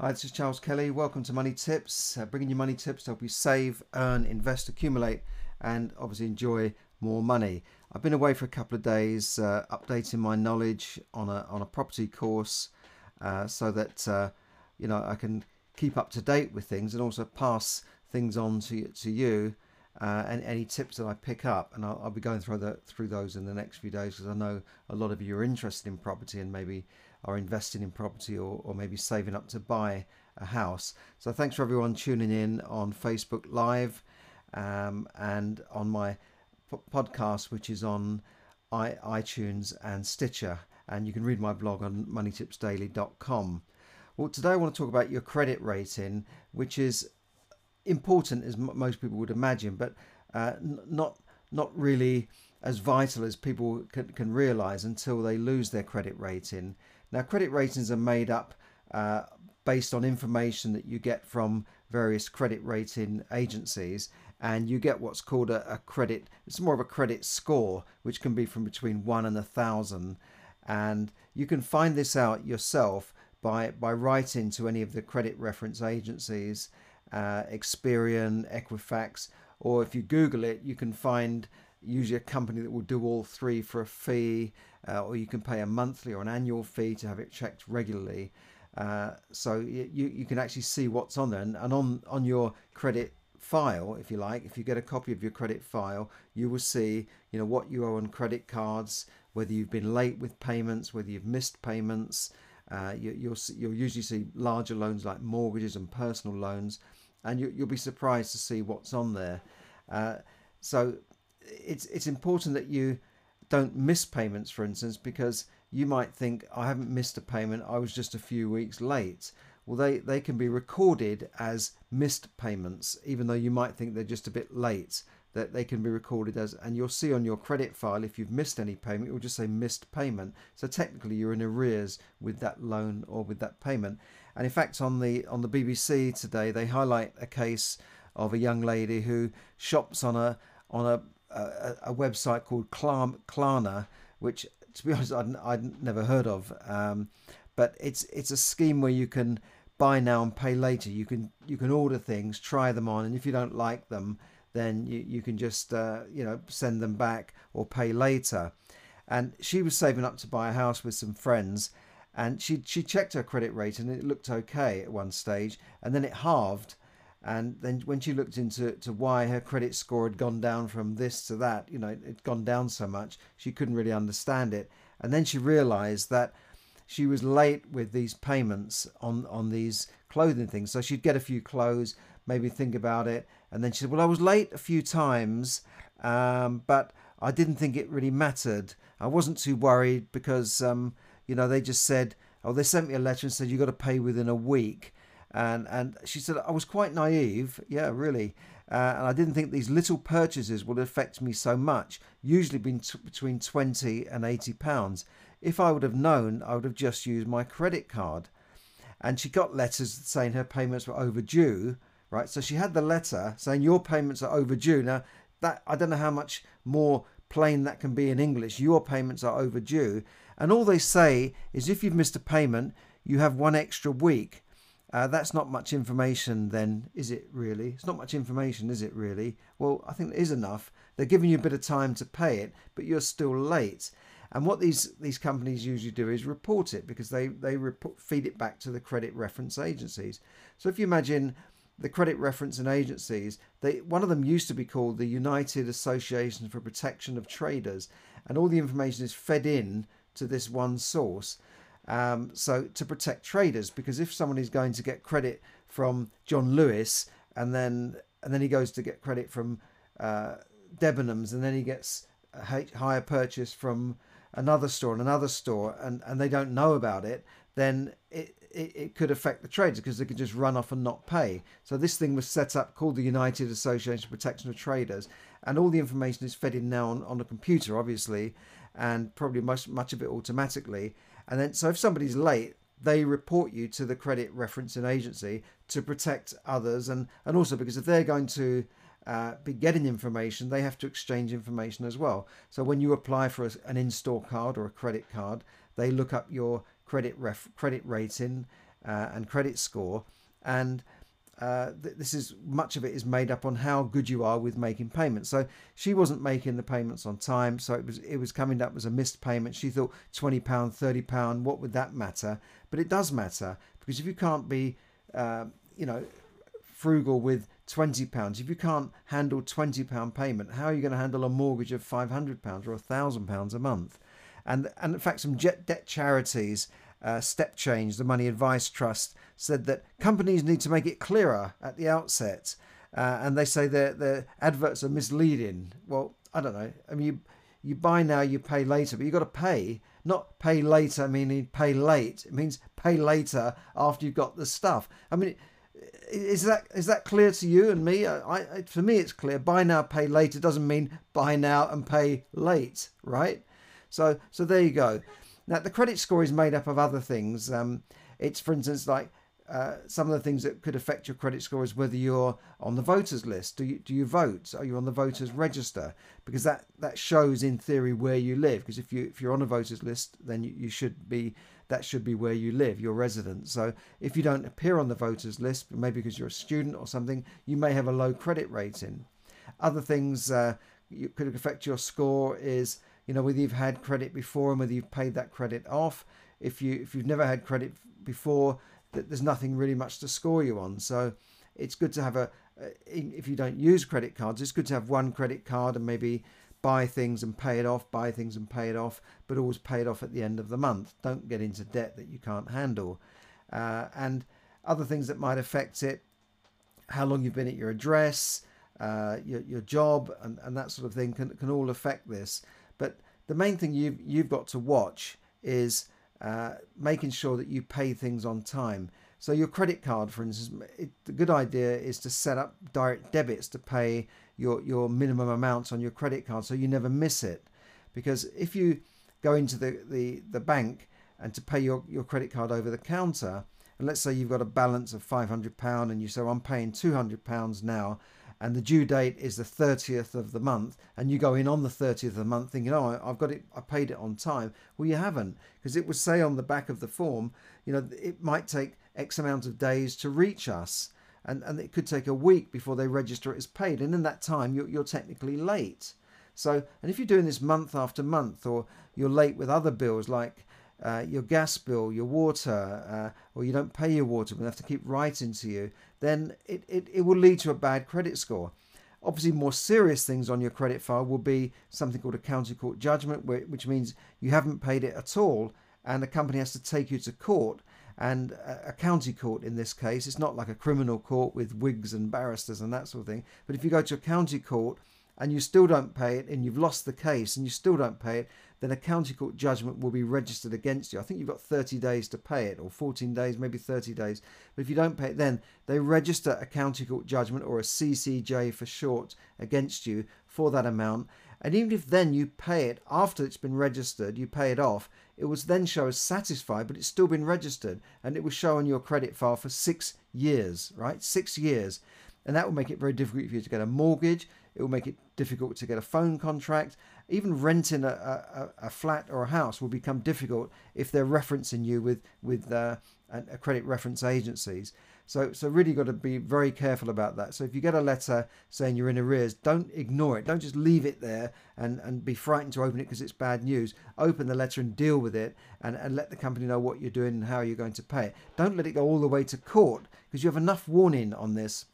Hi, this is Charles Kelly. Welcome to Money Tips, uh, bringing you money tips to help you save, earn, invest, accumulate, and obviously enjoy more money. I've been away for a couple of days, uh, updating my knowledge on a on a property course, uh, so that uh, you know I can keep up to date with things and also pass things on to to you. Uh, and any tips that I pick up, and I'll, I'll be going through the, through those in the next few days because I know a lot of you are interested in property and maybe are investing in property or, or maybe saving up to buy a house. So thanks for everyone tuning in on Facebook Live um, and on my podcast, which is on I, iTunes and Stitcher. And you can read my blog on moneytipsdaily.com. Well, today I want to talk about your credit rating, which is important as m- most people would imagine, but uh, n- not not really as vital as people can, can realize until they lose their credit rating. Now, credit ratings are made up uh, based on information that you get from various credit rating agencies, and you get what's called a, a credit. It's more of a credit score, which can be from between one and a thousand, and you can find this out yourself by by writing to any of the credit reference agencies, uh, Experian, Equifax, or if you Google it, you can find usually a company that will do all three for a fee, uh, or you can pay a monthly or an annual fee to have it checked regularly. Uh, so you, you can actually see what's on there. And, and on, on your credit file, if you like, if you get a copy of your credit file, you will see, you know, what you owe on credit cards, whether you've been late with payments, whether you've missed payments. Uh, you, you'll, you'll usually see larger loans like mortgages and personal loans, and you, will be surprised to see what's on there. Uh, so it's it's important that you don't miss payments, for instance, because you might think I haven't missed a payment. I was just a few weeks late. Well, they, they can be recorded as missed payments, even though you might think they're just a bit late. That they can be recorded as, and you'll see on your credit file if you've missed any payment, it will just say missed payment. So technically, you're in arrears with that loan or with that payment. And in fact, on the on the BBC today, they highlight a case of a young lady who shops on a on a a, a website called Klarna, which to be honest I'd, I'd never heard of. Um, but it's it's a scheme where you can buy now and pay later. You can you can order things, try them on, and if you don't like them, then you, you can just uh, you know send them back or pay later. And she was saving up to buy a house with some friends, and she she checked her credit rate and it looked okay at one stage, and then it halved and then when she looked into to why her credit score had gone down from this to that, you know, it'd gone down so much, she couldn't really understand it. And then she realized that she was late with these payments on on these clothing things. So she'd get a few clothes, maybe think about it, and then she said, "Well, I was late a few times, um, but I didn't think it really mattered. I wasn't too worried because, um, you know, they just said, oh, they sent me a letter and said you've got to pay within a week." and and she said I was quite naive, yeah, really, uh, and I didn't think these little purchases would affect me so much. Usually, been t- between twenty and eighty pounds. If I would have known, I would have just used my credit card. And she got letters saying her payments were overdue. Right, so she had the letter saying your payments are overdue. Now that I don't know how much more plain that can be in English. Your payments are overdue, and all they say is if you've missed a payment, you have one extra week. Uh, that's not much information, then, is it really? It's not much information, is it really? Well, I think it is enough. They're giving you a bit of time to pay it, but you're still late. And what these, these companies usually do is report it because they, they report, feed it back to the credit reference agencies. So if you imagine the credit reference and agencies, they, one of them used to be called the United Association for Protection of Traders, and all the information is fed in to this one source. Um, so to protect traders, because if someone is going to get credit from John Lewis and then and then he goes to get credit from uh, Debenhams and then he gets a hire purchase from another store and another store and, and they don't know about it, then it, it, it could affect the traders because they could just run off and not pay. So this thing was set up called the United Association of Protection of Traders and all the information is fed in now on, on a computer obviously and probably much much of it automatically. And then, so if somebody's late, they report you to the credit referencing agency to protect others, and and also because if they're going to uh, be getting information, they have to exchange information as well. So when you apply for a, an in-store card or a credit card, they look up your credit ref credit rating, uh, and credit score, and uh, th- this is much of it is made up on how good you are with making payments. So she wasn't making the payments on time, so it was it was coming up as a missed payment. She thought twenty pound, thirty pound, what would that matter? But it does matter because if you can't be, uh, you know, frugal with twenty pounds, if you can't handle twenty pound payment, how are you going to handle a mortgage of five hundred pounds or a thousand pounds a month? And and in fact, some jet debt charities uh, Step Change, the Money Advice Trust, said that companies need to make it clearer at the outset. Uh, and they say their their adverts are misleading. Well, I don't know. I mean, you you buy now, you pay later, but you've got to pay. Not pay later meaning pay late. It means pay later after you've got the stuff. I mean, is that is that clear to you and me? I, I for me it's clear. Buy now, pay later doesn't mean buy now and pay late, right? So so there you go. Now, the credit score is made up of other things. Um, it's, for instance, like uh, some of the things that could affect your credit score is whether you're on the voters list. Do you do you vote? Are you on the voters register? Because that that shows in theory where you live. Because if you if you're on a voters list, then you, you should be that should be where you live, your residence. So if you don't appear on the voters list, maybe because you're a student or something, you may have a low credit rating. Other things uh, you could affect your score is you know whether you've had credit before and whether you've paid that credit off. If you if you've never had credit before that there's nothing really much to score you on. So it's good to have a if you don't use credit cards it's good to have one credit card and maybe buy things and pay it off buy things and pay it off but always pay it off at the end of the month. Don't get into debt that you can't handle. Uh, and other things that might affect it how long you've been at your address uh, your, your job and, and that sort of thing can, can all affect this but the main thing you've, you've got to watch is uh, making sure that you pay things on time. So your credit card, for instance, it, the good idea is to set up direct debits to pay your, your minimum amounts on your credit card so you never miss it. Because if you go into the, the, the bank and to pay your, your credit card over the counter, and let's say you've got a balance of £500 and you say, I'm paying £200 now, and the due date is the 30th of the month and you go in on the 30th of the month thinking oh i've got it i paid it on time. Well you haven't because it would say on the back of the form you know it might take x amount of days to reach us and, and it could take a week before they register it as paid and in that time you're, you're technically late. So and if you're doing this month after month or you're late with other bills like uh, your gas bill, your water, uh, or you don't pay your water, we have to keep writing to you, then it, it, it will lead to a bad credit score. Obviously, more serious things on your credit file will be something called a county court judgment, which means you haven't paid it at all, and the company has to take you to court. And a county court in this case, it's not like a criminal court with wigs and barristers and that sort of thing. But if you go to a county court and you still don't pay it and you've lost the case and you still don't pay it, then a county court judgment will be registered against you. I think you've got 30 days to pay it, or 14 days, maybe 30 days. But if you don't pay it, then they register a county court judgment, or a CCJ for short, against you for that amount. And even if then you pay it after it's been registered, you pay it off, it will then show as satisfied, but it's still been registered and it will show on your credit file for six years, right? Six years. And that will make it very difficult for you to get a mortgage. It will make it difficult to get a phone contract. Even renting a, a, a flat or a house will become difficult if they're referencing you with with uh, a credit reference agencies. So, so really got to be very careful about that. So if you get a letter saying you're in arrears, don't ignore it. Don't just leave it there and, and be frightened to open it because it's bad news. Open the letter and deal with it and, and let the company know what you're doing and how you're going to pay it. Don't let it go all the way to court because you have enough warning on this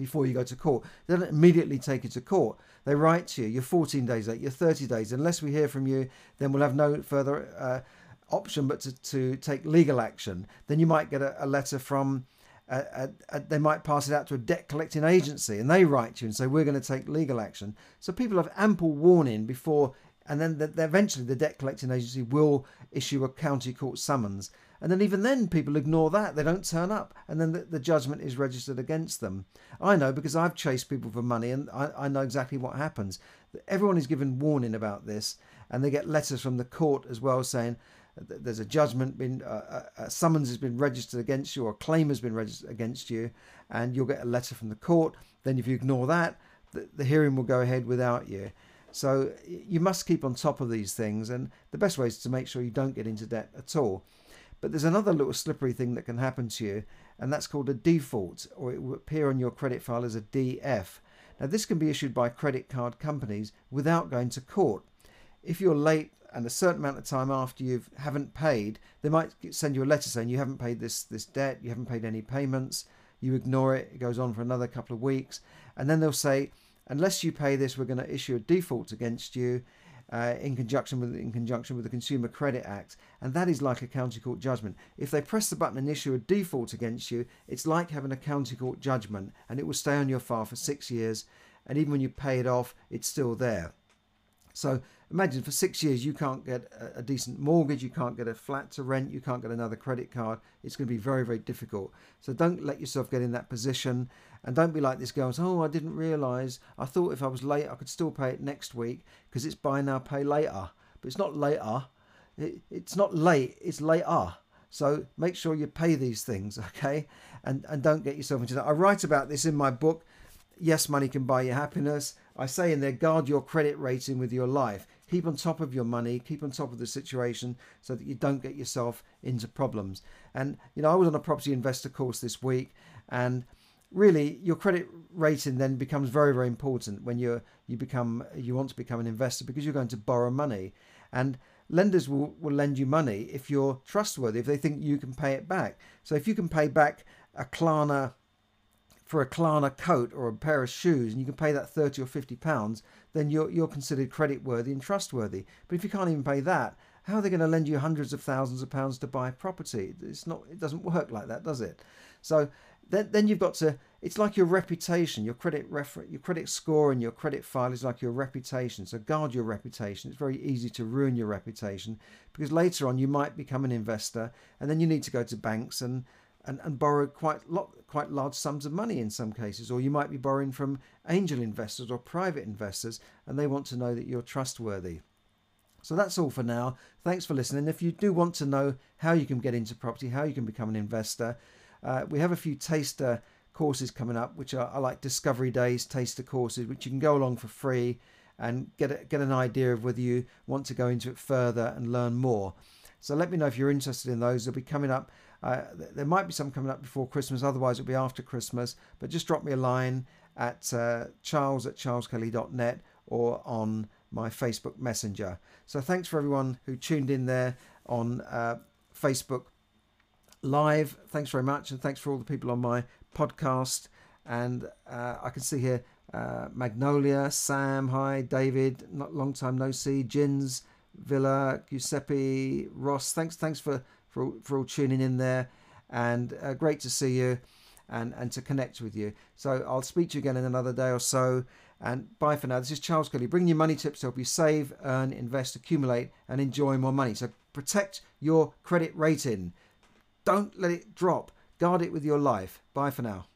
before you go to court. They don't immediately take you to court. They write to you, you're 14 days late, you're 30 days. Unless we hear from you, then we'll have no further uh, option but to, to take legal action. Then you might get a, a letter from, a, a, they might pass it out to a debt collecting agency and they write to you and say, we're going to take legal action. So people have ample warning before, and then the, the, eventually the debt collecting agency will issue a county court summons. And then even then, people ignore that. They don't turn up. And then the, the judgment is registered against them. I know because I've chased people for money and I, I know exactly what happens. Everyone is given warning about this. And they get letters from the court as well saying, there's a judgment been uh, a summons has been registered against you or a claim has been registered against you and you'll get a letter from the court then if you ignore that the, the hearing will go ahead without you so you must keep on top of these things and the best way is to make sure you don't get into debt at all But there's another little slippery thing that can happen to you, and that's called a default, or it will appear on your credit file as a DF. Now, this can be issued by credit card companies without going to court. If you're late and a certain amount of time after you haven't paid, they might send you a letter saying you haven't paid this this debt, you haven't paid any payments. You ignore it, it goes on for another couple of weeks, and then they'll say, unless you pay this, we're going to issue a default against you. Uh, in conjunction with in conjunction with the Consumer Credit Act, and that is like a county court judgment. If they press the button and issue a default against you, it's like having a county court judgment, and it will stay on your file for six years, and even when you pay it off, it's still there. So imagine for six years you can't get a, decent mortgage, you can't get a flat to rent, you can't get another credit card. It's going to be very, very difficult. So don't let yourself get in that position. And don't be like this girl Oh, I didn't realize. I thought if I was late, I could still pay it next week because it's buy now, pay later. But it's not later. It, it's not late, it's later. So make sure you pay these things, okay? And and don't get yourself into that. I write about this in my book. Yes, money can buy you happiness. I say in there, guard your credit rating with your life. Keep on top of your money, keep on top of the situation so that you don't get yourself into problems. And, you know, I was on a property investor course this week and really your credit rating then becomes very very important when you're you become you want to become an investor because you're going to borrow money and lenders will, will lend you money if you're trustworthy if they think you can pay it back so if you can pay back a klarna for a Klarna coat or a pair of shoes and you can pay that 30 or 50 pounds, then you're, you're considered credit worthy and trustworthy. But if you can't even pay that, how are they going to lend you hundreds of thousands of pounds to buy property? It's not, it doesn't work like that, does it? So then, then you've got to, it's like your reputation, your credit refer, your credit score and your credit file is like your reputation. So guard your reputation. It's very easy to ruin your reputation because later on you might become an investor and then you need to go to banks and, and, and borrow quite lot, quite large sums of money in some cases, or you might be borrowing from angel investors or private investors, and they want to know that you're trustworthy. So that's all for now. Thanks for listening. If you do want to know how you can get into property, how you can become an investor, uh, we have a few taster courses coming up, which are, are like discovery days, taster courses, which you can go along for free and get a, get an idea of whether you want to go into it further and learn more. So let me know if you're interested in those. They'll be coming up uh, there might be some coming up before Christmas, otherwise it'll be after Christmas. But just drop me a line at uh, charles at charleskelly.net or on my Facebook Messenger. So thanks for everyone who tuned in there on uh, Facebook Live. Thanks very much, and thanks for all the people on my podcast. And uh, I can see here uh, Magnolia, Sam, hi, David, not long time no see, Jins, Villa, Giuseppe, Ross. Thanks, thanks for for, for all tuning in there. And uh, great to see you and, and to connect with you. So I'll speak to you again in another day or so. And bye for now. This is Charles Kelly bringing you money tips to help you save, earn, invest, accumulate, and enjoy more money. So protect your credit rating. Don't let it drop. Guard it with your life. Bye for now.